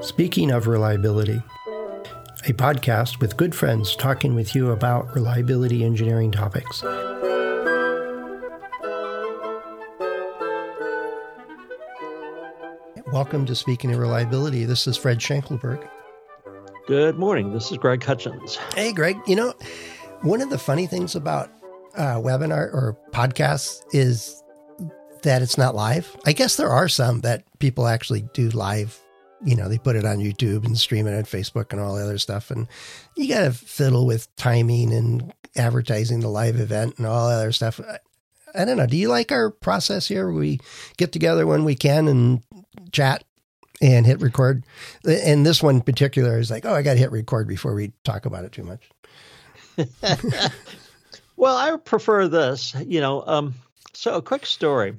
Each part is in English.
Speaking of reliability, a podcast with good friends talking with you about reliability engineering topics. Welcome to Speaking of Reliability. This is Fred Schenkelberg. Good morning. This is Greg Hutchins. Hey, Greg. You know, one of the funny things about uh, webinar or podcasts is that it's not live. I guess there are some that people actually do live you know, they put it on YouTube and stream it on Facebook and all the other stuff. And you got to fiddle with timing and advertising the live event and all other stuff. I, I don't know. Do you like our process here? We get together when we can and chat and hit record. And this one in particular is like, oh, I got to hit record before we talk about it too much. well, I prefer this. You know, um, so a quick story.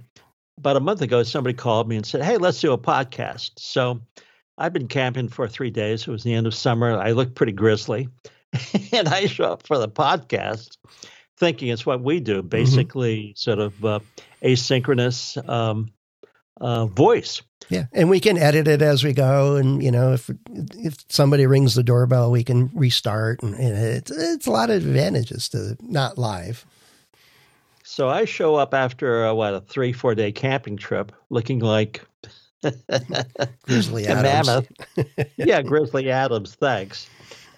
About a month ago, somebody called me and said, "Hey, let's do a podcast." So I've been camping for three days. It was the end of summer. I look pretty grizzly. and I show up for the podcast thinking it's what we do, mm-hmm. basically, mm-hmm. sort of uh, asynchronous um, uh, voice. Yeah, and we can edit it as we go, and you know, if if somebody rings the doorbell, we can restart, and, and it's it's a lot of advantages to not live. So I show up after a, what a three four day camping trip, looking like Grizzly Adams. Mammoth. yeah, Grizzly Adams, thanks.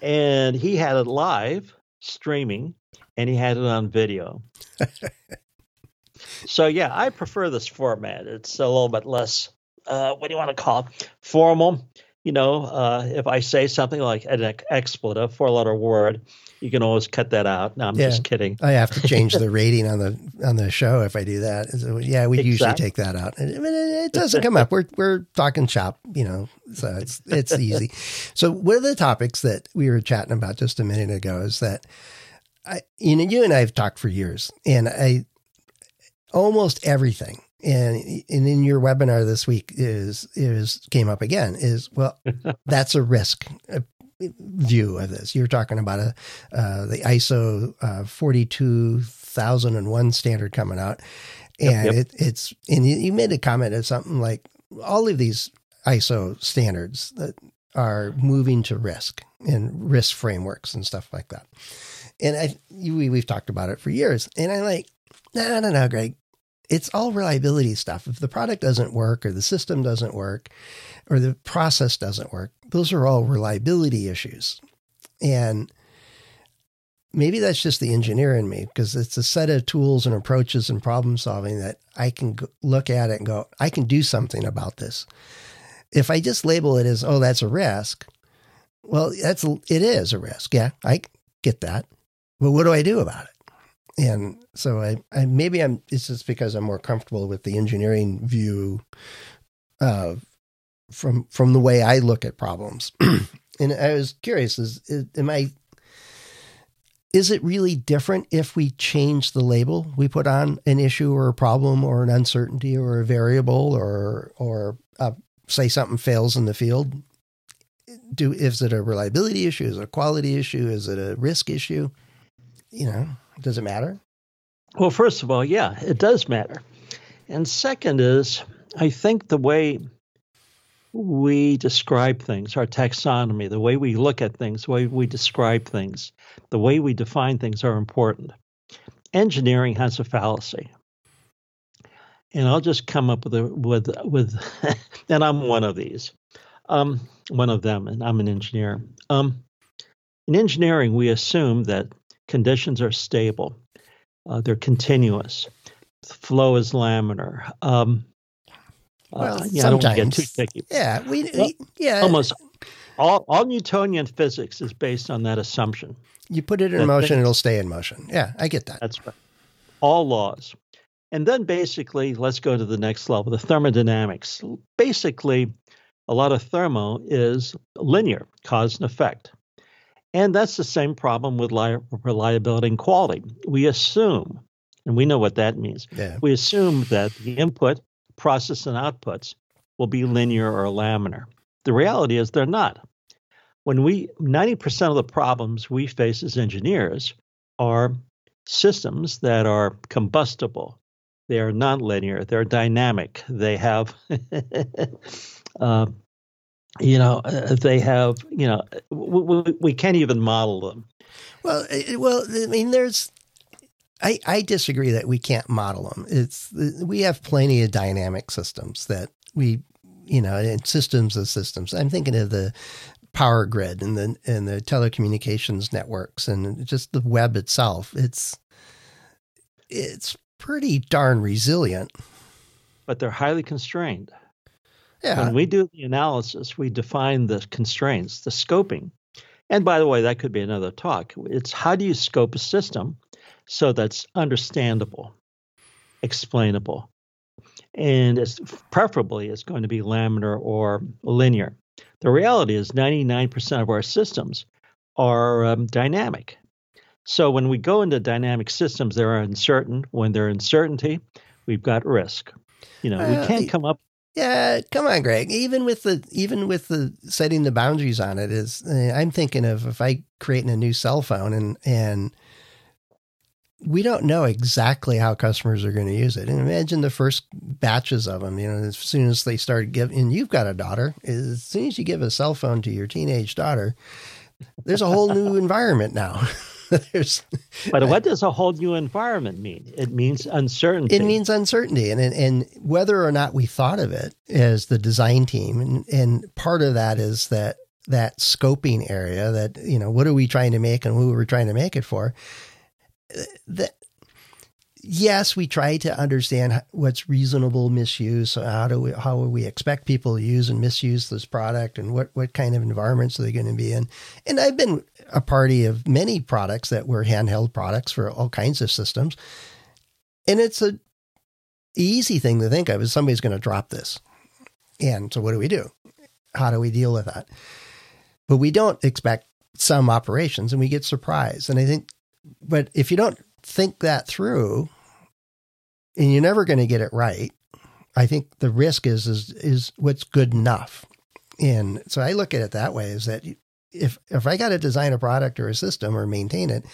And he had it live streaming and he had it on video. so yeah, I prefer this format. It's a little bit less uh, what do you want to call it? Formal. You know, uh, if I say something like an expletive, four letter word, you can always cut that out. No, I'm yeah, just kidding. I have to change the rating on the on the show if I do that. So, yeah, we exactly. usually take that out. It, it doesn't come up. We're we're talking shop, you know, so it's it's easy. So one of the topics that we were chatting about just a minute ago is that I, you know, you and I have talked for years, and I almost everything and and in your webinar this week is is came up again is well that's a risk view of this. You're talking about a uh, the ISO uh, 42001 standard coming out, and yep, yep. It, it's and you, made a comment of something like all of these ISO standards that are moving to risk and risk frameworks and stuff like that. And I we, we've talked about it for years, and I like no no no Greg, it's all reliability stuff. If the product doesn't work or the system doesn't work or the process doesn't work, those are all reliability issues. And maybe that's just the engineer in me because it's a set of tools and approaches and problem solving that I can look at it and go, I can do something about this. If I just label it as, oh, that's a risk, well, that's it is a risk. Yeah, I get that. But what do I do about it? And so I, I maybe I'm it's just because I'm more comfortable with the engineering view of from from the way I look at problems. and I was curious: is, is am I? Is it really different if we change the label we put on an issue or a problem or an uncertainty or a variable or or uh, say something fails in the field? Do is it a reliability issue? Is it a quality issue? Is it a risk issue? You know, does it matter? Well, first of all, yeah, it does matter. And second is, I think the way we describe things, our taxonomy, the way we look at things, the way we describe things, the way we define things are important. Engineering has a fallacy. And I'll just come up with a, with with and I'm one of these. Um, one of them, and I'm an engineer. Um, in engineering, we assume that conditions are stable, uh, they're continuous, the flow is laminar. Um, well, uh, yeah, sometimes. Yeah, we, well, yeah. Almost all, all Newtonian physics is based on that assumption. You put it in motion, it'll stay in motion. Yeah, I get that. That's right. All laws. And then basically, let's go to the next level the thermodynamics. Basically, a lot of thermo is linear, cause and effect. And that's the same problem with li- reliability and quality. We assume, and we know what that means, yeah. we assume that the input process and outputs will be linear or laminar. The reality is they're not. When we 90% of the problems we face as engineers are systems that are combustible, they are nonlinear, they're dynamic, they have, uh, you know, uh, they have, you know, we, we can't even model them. Well, eh, eh, well, I mean, there's I, I disagree that we can't model them. It's eh, we have plenty of dynamic systems that we, you know, and systems of systems. I'm thinking of the power grid and the and the telecommunications networks and just the web itself. It's it's pretty darn resilient, but they're highly constrained. Yeah. When we do the analysis, we define the constraints, the scoping. And by the way, that could be another talk. It's how do you scope a system so that's understandable, explainable, and it's preferably it's going to be laminar or linear. The reality is 99% of our systems are um, dynamic. So when we go into dynamic systems, they're uncertain. When they're uncertainty, we've got risk. You know, uh, we can't come up. Yeah, come on, Greg. Even with the even with the setting the boundaries on it is, uh, I'm thinking of if I create a new cell phone and and we don't know exactly how customers are going to use it. And imagine the first batches of them, you know, as soon as they start giving, and you've got a daughter, as soon as you give a cell phone to your teenage daughter, there's a whole new environment now. but what does a whole new environment mean? It means uncertainty. It means uncertainty. And, and whether or not we thought of it as the design team, and, and part of that is that that scoping area that, you know, what are we trying to make and who are we trying to make it for? that yes, we try to understand what's reasonable misuse. Uh, how do we, how we expect people to use and misuse this product, and what what kind of environments are they going to be in? And I've been a party of many products that were handheld products for all kinds of systems, and it's a easy thing to think of is somebody's going to drop this, and so what do we do? How do we deal with that? But we don't expect some operations, and we get surprised. And I think but if you don't think that through and you're never going to get it right, I think the risk is is is what's good enough. And so I look at it that way is that if if I got to design a product or a system or maintain it,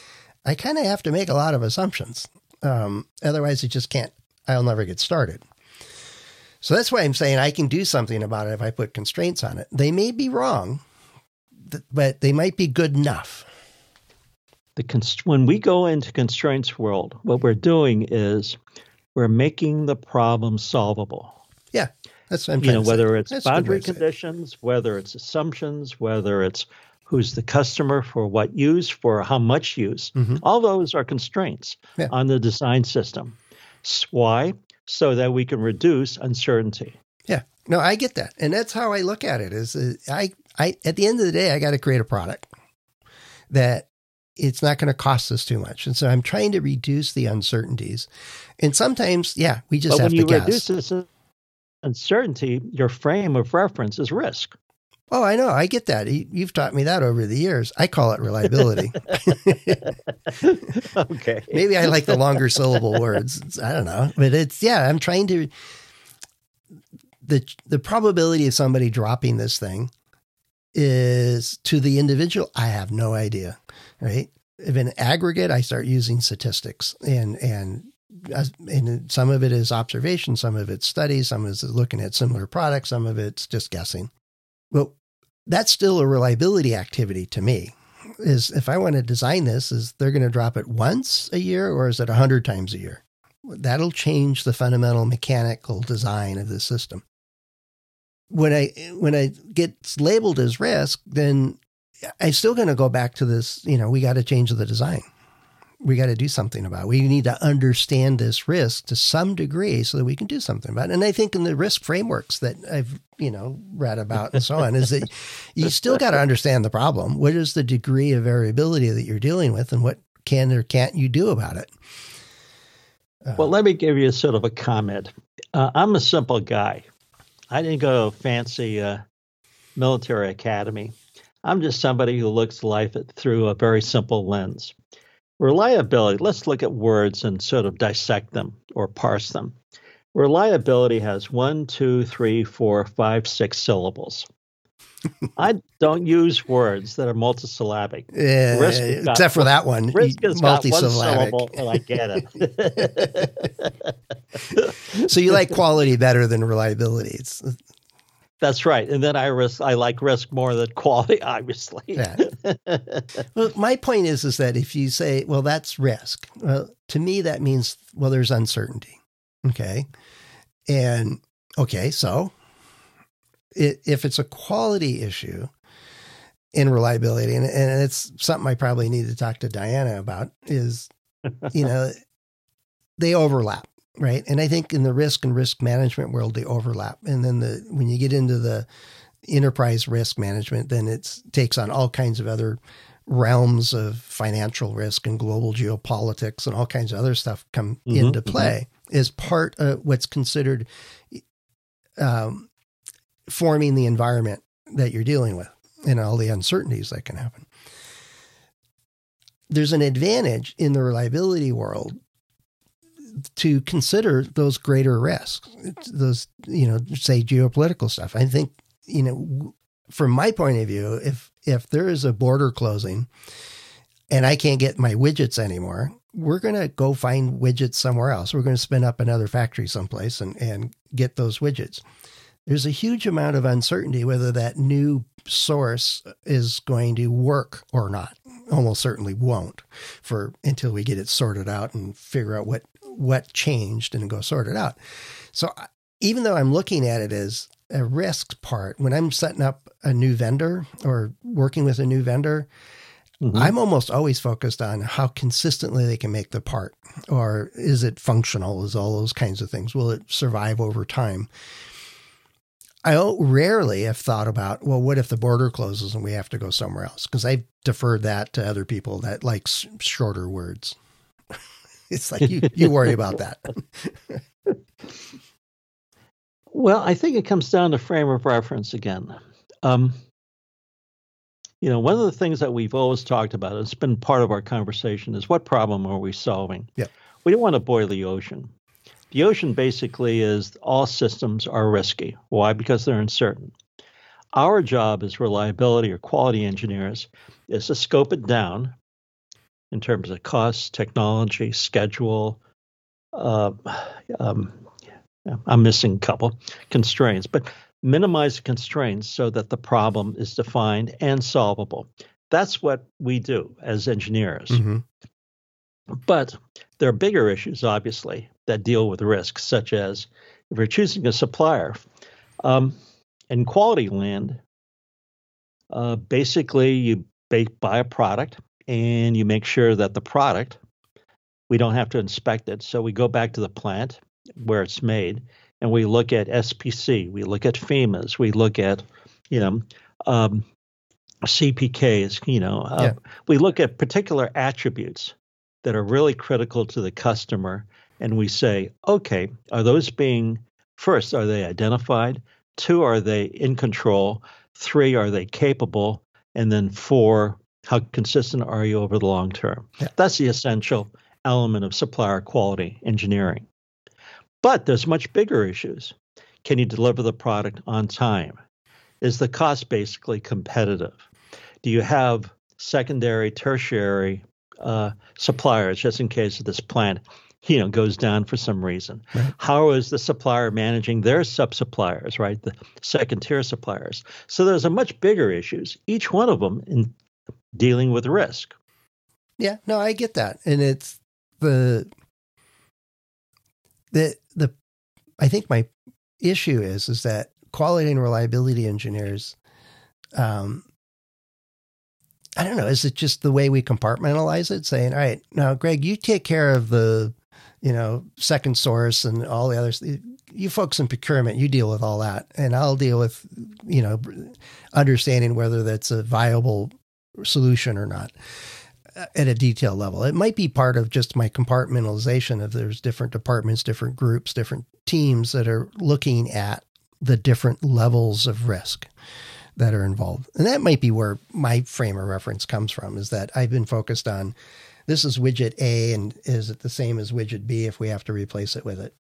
I kind of have to make a lot of assumptions. Um, otherwise, it just can't. I'll never get started. So that's why I'm saying I can do something about it if I put constraints on it. They may be wrong, but they might be good enough the const- when we go into constraints world, what we're doing is we're making the problem solvable. Yeah, that's what I'm you know whether it's that's boundary conditions, whether it's assumptions, whether it's who's the customer for what use, for how much use. Mm-hmm. All those are constraints yeah. on the design system. Why? So that we can reduce uncertainty. Yeah. No, I get that, and that's how I look at it. Is uh, I, I at the end of the day, I got to create a product that it's not going to cost us too much. And so I'm trying to reduce the uncertainties. And sometimes, yeah, we just but have to guess. When you reduce this uncertainty, your frame of reference is risk. Oh, I know. I get that. You've taught me that over the years. I call it reliability. okay. Maybe I like the longer syllable words. I don't know. But it's, yeah, I'm trying to. The, the probability of somebody dropping this thing is to the individual, I have no idea right? If in aggregate, I start using statistics and and and some of it is observation, some of it's studies, some of it's looking at similar products, some of it's just guessing. Well, that's still a reliability activity to me. Is if I want to design this, is they're going to drop it once a year or is it a hundred times a year? That'll change the fundamental mechanical design of the system. When I when I get labeled as risk, then I'm still going to go back to this. You know, we got to change the design. We got to do something about it. We need to understand this risk to some degree so that we can do something about it. And I think in the risk frameworks that I've, you know, read about and so on is that you still got to understand the problem. What is the degree of variability that you're dealing with and what can or can't you do about it? Uh, well, let me give you sort of a comment. Uh, I'm a simple guy. I didn't go to a fancy uh, military academy. I'm just somebody who looks life through a very simple lens. Reliability, let's look at words and sort of dissect them or parse them. Reliability has one, two, three, four, five, six syllables. I don't use words that are multisyllabic. Yeah, except for that one. Risk is multisyllabic. One syllable, and I get it. so you like quality better than reliability. It's, that's right. And then I risk I like risk more than quality, obviously. yeah. Well, my point is is that if you say, well, that's risk, well, to me that means well, there's uncertainty. Okay. And okay, so it, if it's a quality issue in reliability, and, and it's something I probably need to talk to Diana about, is you know, they overlap right? And I think in the risk and risk management world, they overlap. And then the when you get into the enterprise risk management, then it takes on all kinds of other realms of financial risk and global geopolitics and all kinds of other stuff come mm-hmm, into mm-hmm. play mm-hmm. as part of what's considered um, forming the environment that you're dealing with and all the uncertainties that can happen. There's an advantage in the reliability world to consider those greater risks, those, you know, say geopolitical stuff. I think, you know, from my point of view, if, if there is a border closing and I can't get my widgets anymore, we're going to go find widgets somewhere else. We're going to spin up another factory someplace and, and get those widgets. There's a huge amount of uncertainty whether that new source is going to work or not. Almost certainly won't for until we get it sorted out and figure out what what changed and go sort it out. So even though I'm looking at it as a risk part, when I'm setting up a new vendor or working with a new vendor, mm-hmm. I'm almost always focused on how consistently they can make the part or is it functional, is all those kinds of things. Will it survive over time? I rarely have thought about, well, what if the border closes and we have to go somewhere else? Because I've deferred that to other people that like shorter words. It's like you, you worry about that. well, I think it comes down to frame of reference again. Um, you know, one of the things that we've always talked about, it's been part of our conversation, is what problem are we solving? Yeah. We don't want to boil the ocean. The ocean basically is all systems are risky. Why? Because they're uncertain. Our job as reliability or quality engineers is to scope it down in terms of cost, technology, schedule. Uh, um, I'm missing a couple constraints, but minimize the constraints so that the problem is defined and solvable. That's what we do as engineers. Mm-hmm. But there are bigger issues, obviously, that deal with risks, such as if you're choosing a supplier um, in quality land, uh, basically you buy a product and you make sure that the product we don't have to inspect it. So we go back to the plant where it's made and we look at SPC, we look at FMEAs, we look at, you know, um, CPKs, you know, uh, yeah. we look at particular attributes that are really critical to the customer and we say, okay, are those being, first, are they identified? Two, are they in control? Three, are they capable? And then four, how consistent are you over the long term? Yeah. That's the essential element of supplier quality engineering. But there's much bigger issues. Can you deliver the product on time? Is the cost basically competitive? Do you have secondary, tertiary uh, suppliers just in case of this plant you know goes down for some reason right. how is the supplier managing their sub suppliers right the second tier suppliers so there's a much bigger issues each one of them in dealing with risk. Yeah, no, I get that. And it's the the the I think my issue is is that quality and reliability engineers um I don't know, is it just the way we compartmentalize it saying, "All right, now Greg, you take care of the you know, second source and all the others. You folks in procurement, you deal with all that, and I'll deal with, you know, understanding whether that's a viable solution or not uh, at a detail level. It might be part of just my compartmentalization of there's different departments, different groups, different teams that are looking at the different levels of risk that are involved. And that might be where my frame of reference comes from is that I've been focused on this is widget A and is it the same as widget B if we have to replace it with it?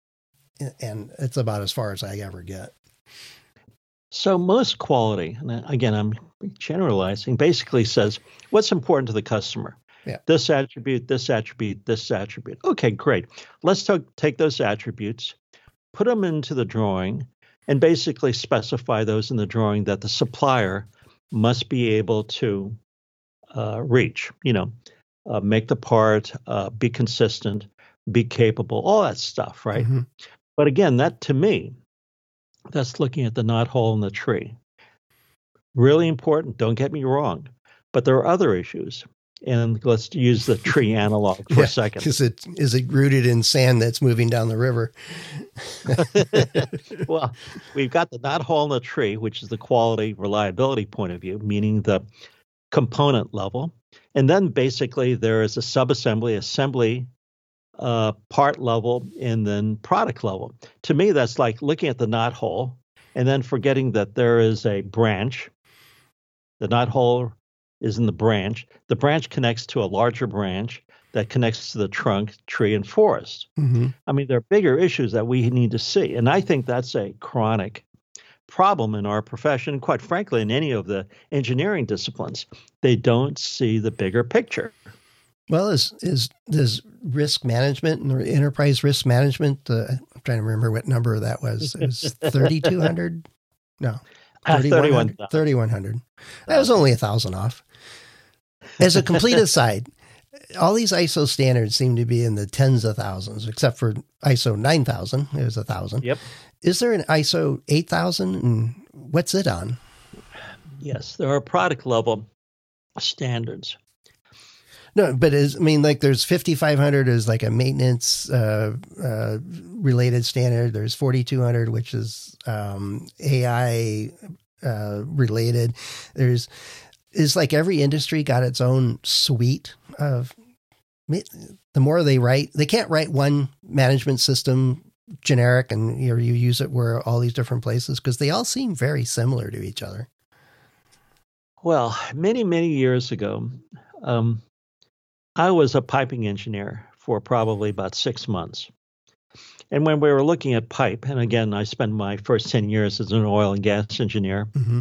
And it's about as far as I ever get. So most quality, and again, I'm generalizing, basically says what's important to the customer. Yeah. This attribute, this attribute, this attribute. Okay, great. Let's t- take those attributes, put them into the drawing, and basically specify those in the drawing that the supplier must be able to uh, reach. You know, uh, make the part, uh, be consistent, be capable, all that stuff, right? Mm-hmm. But again, that to me, that's looking at the knot hole in the tree. Really important, don't get me wrong. But there are other issues. And let's use the tree analog for Yeah, a second. Is it is it rooted in sand that's moving down the river? well, we've got the knot hole in the tree, which is the quality reliability point of view, meaning the component level. And then basically there is a subassembly, assembly, uh, part level, and then product level. To me, that's like looking at the knot hole and then forgetting that there is a branch. The knot hole is in the branch. The branch connects to a larger branch that connects to the trunk, tree, and forest. Mm-hmm. I mean, there are bigger issues that we need to see. And I think that's a chronic problem in our profession, quite frankly, in any of the engineering disciplines. They don't see the bigger picture. Well, is is does risk management and enterprise risk management? Uh, I'm trying to remember what number that was. It was thirty two hundred. No, Uh, 3100. 31,000. 3100. That was only a thousand off. As a complete aside, all these ISO standards seem to be in the tens of thousands, except for ISO 9000. It was a thousand. Yep. Is there an ISO 8000 and what's it on? Yes, there are product level standards. No, but is I mean like there's 5500 is like a maintenance uh, uh, related standard. There's 4200 which is um, AI uh, related. There's is like every industry got its own suite of the more they write, they can't write one management system generic and you, know, you use it where all these different places because they all seem very similar to each other. Well, many, many years ago, um, I was a piping engineer for probably about six months. And when we were looking at pipe, and again, I spent my first 10 years as an oil and gas engineer, Mm-hmm.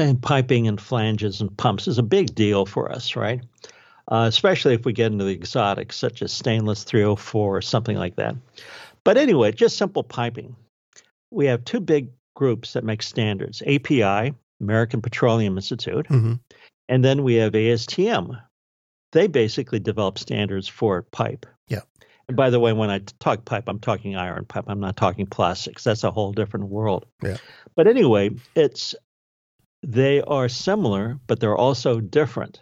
and piping and flanges and pumps is a big deal for us, right? Uh, especially if we get into the exotics, such as stainless 304 or something like that. But anyway, just simple piping. We have two big groups that make standards API, American Petroleum Institute, Mm-hmm. and then we have ASTM. They basically develop standards for pipe. Yeah. And by the way, when I talk pipe, I'm talking iron pipe. I'm not talking plastics. That's a whole different world. Yeah. But anyway, it's they are similar, but they're also different.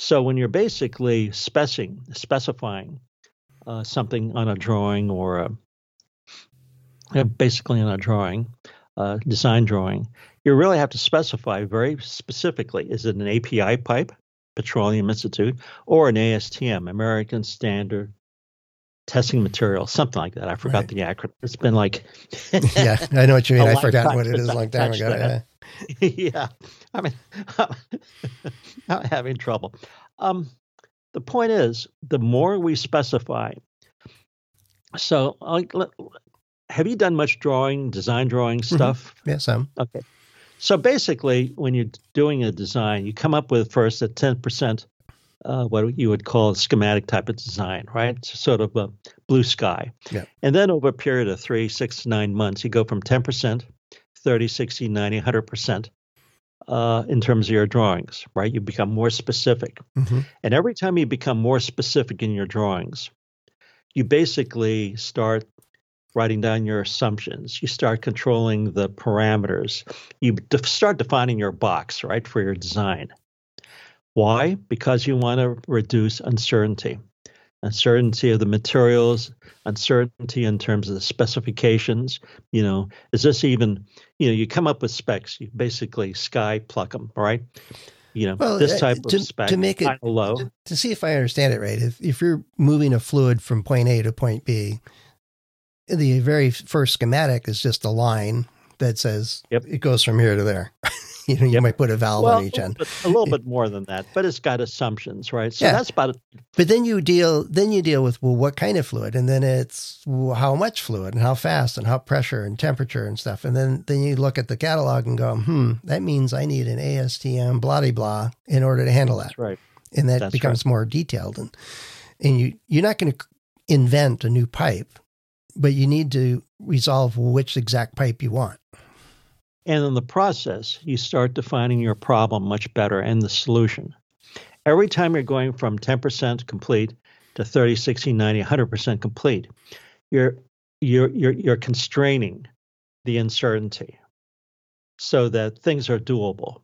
So when you're basically specing, specifying uh, something on a drawing or a, uh, basically on a drawing, uh, design drawing, you really have to specify very specifically: is it an API pipe, Petroleum Institute, or an ASTM, American Standard Testing Material, something like that. I forgot Right. the acronym. It's been like yeah, I know what you mean. I forgot what it is a long time ago. that. Yeah. yeah, I mean, I'm having trouble. Um, the point is, the more we specify. So, let- have you done much drawing, design drawing stuff? Yeah, some. Okay. So basically, when you're doing a design, you come up with first a 10%, uh, what you would call a schematic type of design, right? It's sort of a blue sky. Yeah. And then over a period of three, six, nine months, you go from 10%, 30, 60, 90, 100% uh, in terms of your drawings, right? You become more specific. hmm And every time you become more specific in your drawings, you basically start writing down your assumptions. You start controlling the parameters. You def- start defining your box, right, for your design. Why? Because you want to reduce uncertainty. Uncertainty of the materials, uncertainty in terms of the specifications. You know, is this even, you know, you come up with specs, you basically sky pluck them, right? You know, Well, this uh, type to- of spec, to make it- low. To see if I understand it right, if, if you're moving a fluid from point A to point B, the very first schematic is just a line that says Yep. it goes from here to there. you know, you yep. might put a valve well, on each end. A little bit more than that, but it's got assumptions, right? So yeah. that's about it. But then you deal, then you deal with well, what kind of fluid, and then it's well, how much fluid, and how fast, and how pressure, and temperature, and stuff, and then then you look at the catalog and go, hmm, that means I need an ASTM blah blah in order to handle that. That's right. And that that's becomes right. more detailed, and and you you're not going to invent a new pipe, but you need to resolve which exact pipe you want. And in the process, you start defining your problem much better and the solution. Every time you're going from 10% complete to 30, 60, 90, 100% complete, you're, you're, you're, you're constraining the uncertainty so that things are doable.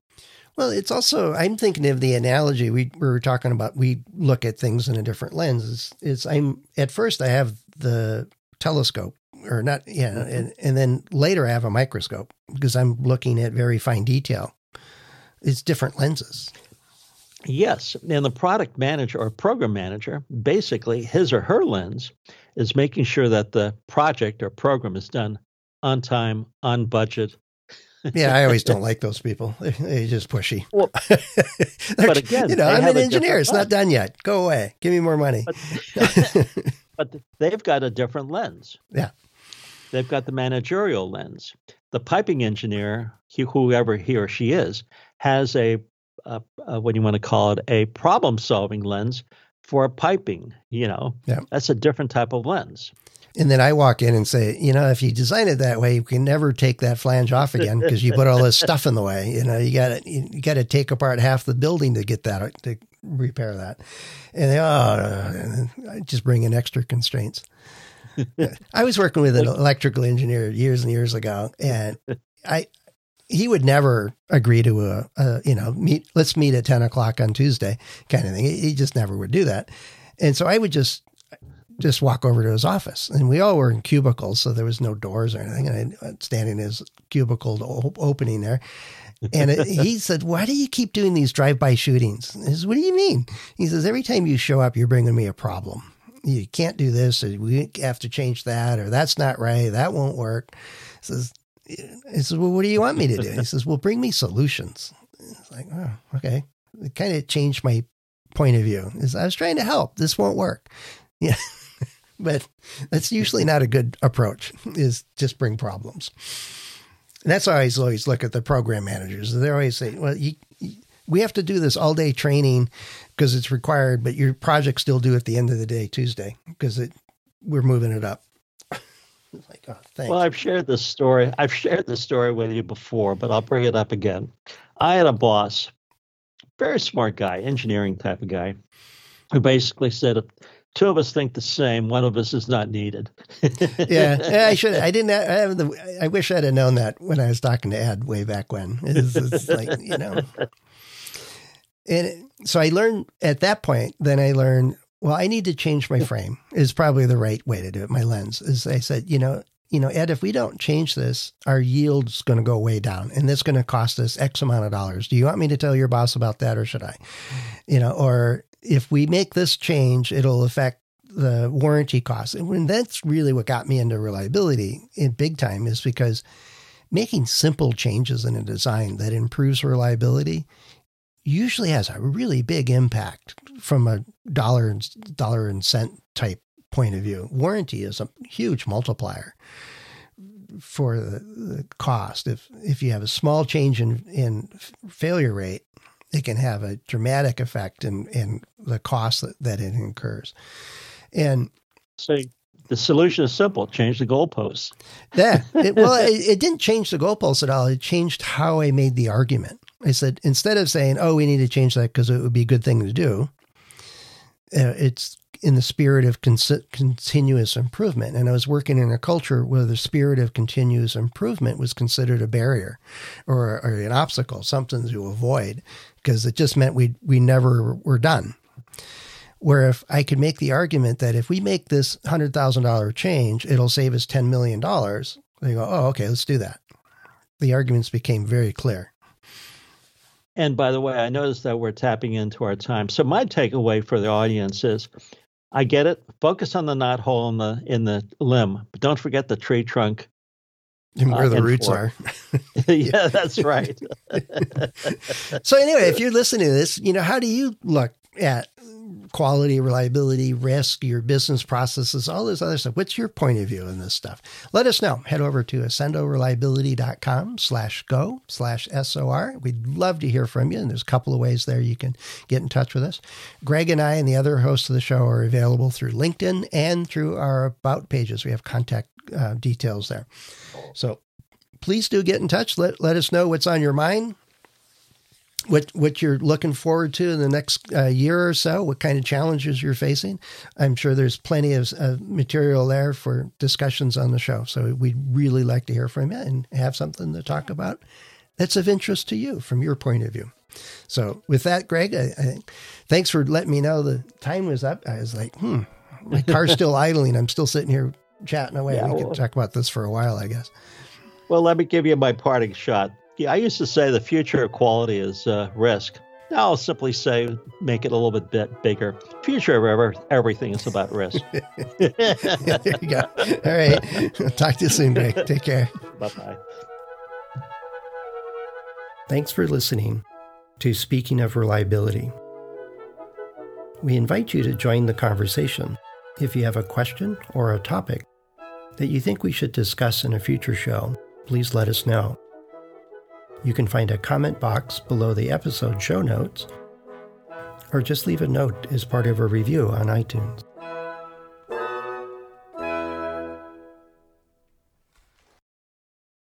Well, it's also, I'm thinking of the analogy we, we were talking about. We look at things in a different lens. It's, it's I'm, at first, I have the telescope or not, yeah, mm-hmm. and, and then later I have a microscope because I'm looking at very fine detail. It's different lenses. Yes. And the product manager or program manager, basically his or her lens is making sure that the project or program is done on time, on budget. yeah, I always don't like those people. They're just pushy. Well, but again, you know, I'm an engineer. It's not done yet. Go away. Give me more money. But, but they've got a different lens. Yeah. They've got the managerial lens. The piping engineer, whoever he or she is, has a, a, a what do you want to call it, a problem solving lens for piping. You know, yeah. that's a different type of lens. And then I walk in and say, you know, if you design it that way, you can never take that flange off again because you put all this stuff in the way. You know, you got to you got to take apart half the building to get that to repair that. And they, oh, I just bring in extra constraints. I was working with an electrical engineer years and years ago, and I he would never agree to a, a, you know meet let's meet at 10 o'clock on tuesday kind of thing. He just never would do that. And so i would just just walk over to his office and we all were in cubicles so there was no doors or anything and i'd stand in his cubicle opening there. And it, he said why do you keep doing these drive-by shootings? He says what do you mean? He says every time you show up you're bringing me a problem you can't do this, we have to change that, or that's not right, that won't work. He says, he says, well, what do you want me to do? He says, well, bring me solutions. It's like, oh, okay. It kind of changed my point of view. Is I was trying to help. This won't work. Yeah. but that's usually not a good approach is just bring problems. And that's why I always look at the program managers. They always say, well, you, we have to do this all day training because it's required, but your project still due at the end of the day, Tuesday, because it we're moving it up. like, oh, thanks. Well, I've shared this story. I've shared this story with you before, but I'll bring it up again. I had a boss, very smart guy, engineering type of guy, who basically said, two of us think the same. One of us is not needed. yeah, I should. I didn't. I, have the, I wish I'd have known that when I was talking to Ed way back when. It's, it's like you know, and so I learned at that point, then I learned, well, I need to change my frame is probably the right way to do it. My lens is I said, you know, you know, Ed, if we don't change this, our yield's going to go way down and that's going to cost us X amount of dollars. Do you want me to tell your boss about that or should I? You know, or if we make this change, it'll affect the warranty costs. And that's really what got me into reliability in big time is because making simple changes in a design that improves reliability usually has a really big impact from a dollar and dollar and cent type point of view. Warranty is a huge multiplier for the, the cost. If if you have a small change in, in failure rate, it can have a dramatic effect in, in the cost that, that it incurs. And so the solution is simple change the goalposts. yeah. It, well, it, it, didn't change the goalposts at all. It changed how I made the argument. I said, instead of saying, oh, we need to change that because it would be a good thing to do, uh, it's in the spirit of con- continuous improvement. And I was working in a culture where the spirit of continuous improvement was considered a barrier or, or an obstacle, something to avoid, because it just meant we we never were done. Where if I could make the argument that if we make this hundred thousand dollar change, it'll save us ten million dollars, they go, oh, okay, let's do that. The arguments became very clear. And by the way, I noticed that we're tapping into our time. So my takeaway for the audience is I get it. Focus on the knot hole in the in the limb, but don't forget the tree trunk And where uh, the roots are. yeah, that's right. so anyway, if you're listening to this, you know, how do you look at quality, reliability, risk, your business processes, all this other stuff. What's your point of view in this stuff? Let us know. Head over to accendoreliability.com slash go slash SOR. We'd love to hear from you. And there's a couple of ways there you can get in touch with us. Greg and I and the other hosts of the show are available through LinkedIn and through our about pages. We have contact uh, details there. So please do get in touch. Let, let us know what's on your mind what what you're looking forward to in the next uh, year or so, what kind of challenges you're facing. I'm sure there's plenty of uh, material there for discussions on the show. So we'd really like to hear from you and have something to talk about that's of interest to you from your point of view. So with that, Greg, I, I, thanks for letting me know the time was up. I was like, hmm, my car's still idling. I'm still sitting here chatting away. Yeah, we well, could talk about this for a while, I guess. Well, let me give you my parting shot. Yeah, I used to say the future of quality is uh, risk. Now I'll simply say, make it a little bit, bit bigger. Future of ever, everything is about risk. there you go. All right. Talk to you soon, Greg. Take care. Bye bye. Thanks for listening to Speaking of Reliability. We invite you to join the conversation if you have a question or a topic that you think we should discuss in a future show. Please let us know. You can find a comment box below the episode show notes, or just leave a note as part of a review on iTunes.